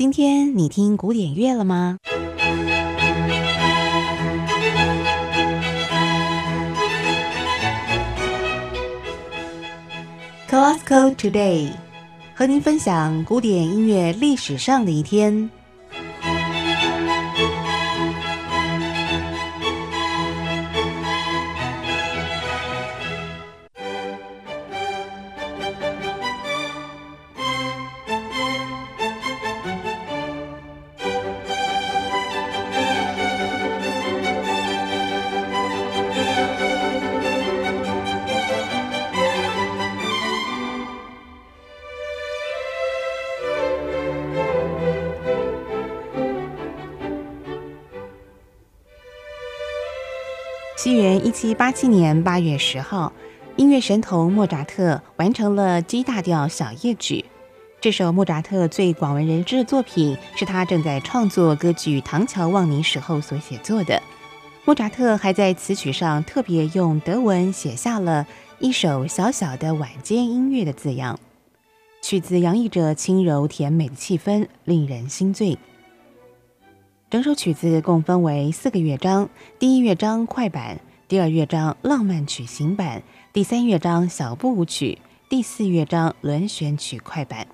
今天你听古典乐了吗？Classical Today，和您分享古典音乐历史上的一天。西元一七八七年八月十号，音乐神童莫扎特完成了 G 大调小夜曲。这首莫扎特最广为人知的作品，是他正在创作歌剧《唐乔望尼》时候所写作的。莫扎特还在词曲上特别用德文写下了一首小小的晚间音乐的字样。曲子洋溢着轻柔甜美的气氛，令人心醉。整首曲子共分为四个乐章：第一乐章快板，第二乐章浪漫曲型板，第三乐章小步舞曲，第四乐章轮旋曲快板。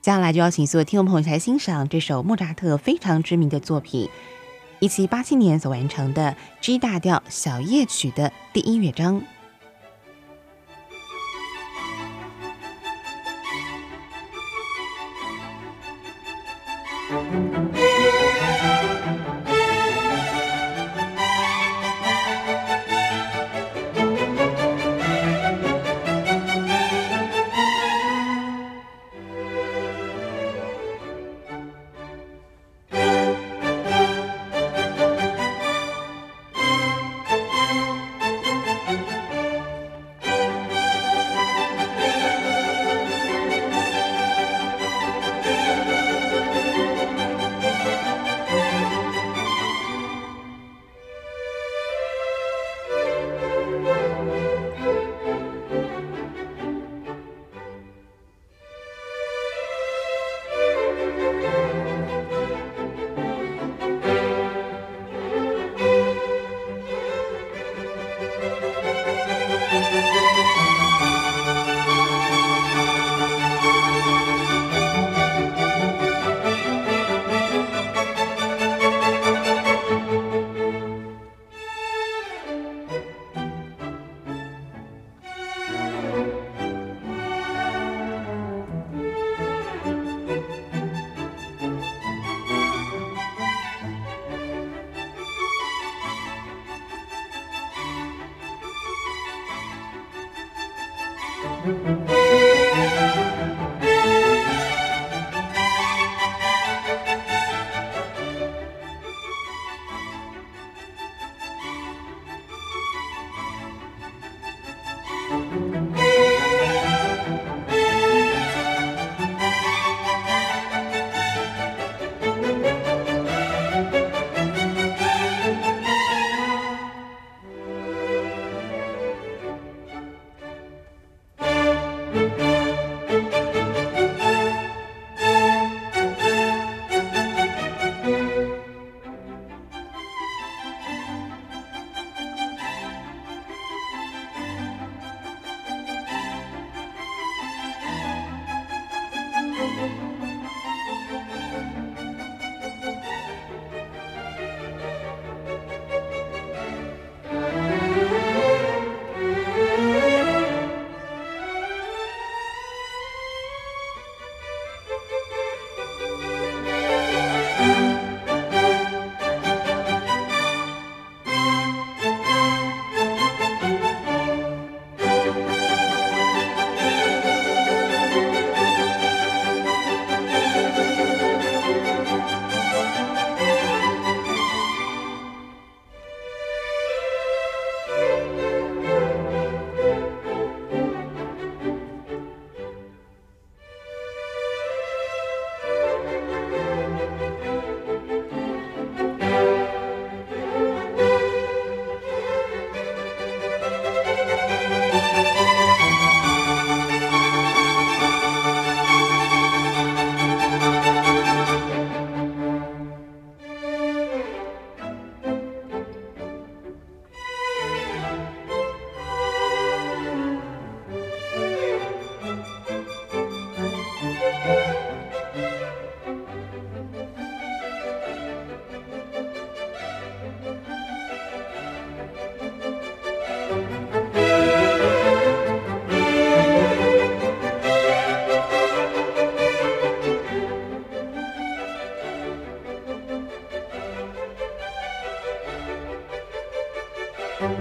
接下来就邀请所有听众朋友来欣赏这首莫扎特非常知名的作品，一七八七年所完成的 G 大调小夜曲的第一乐章。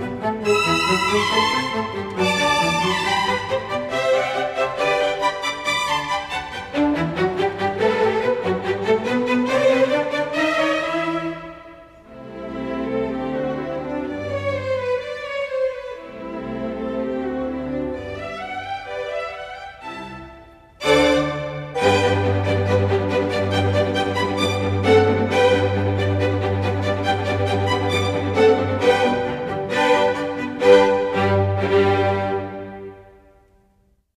Thank you.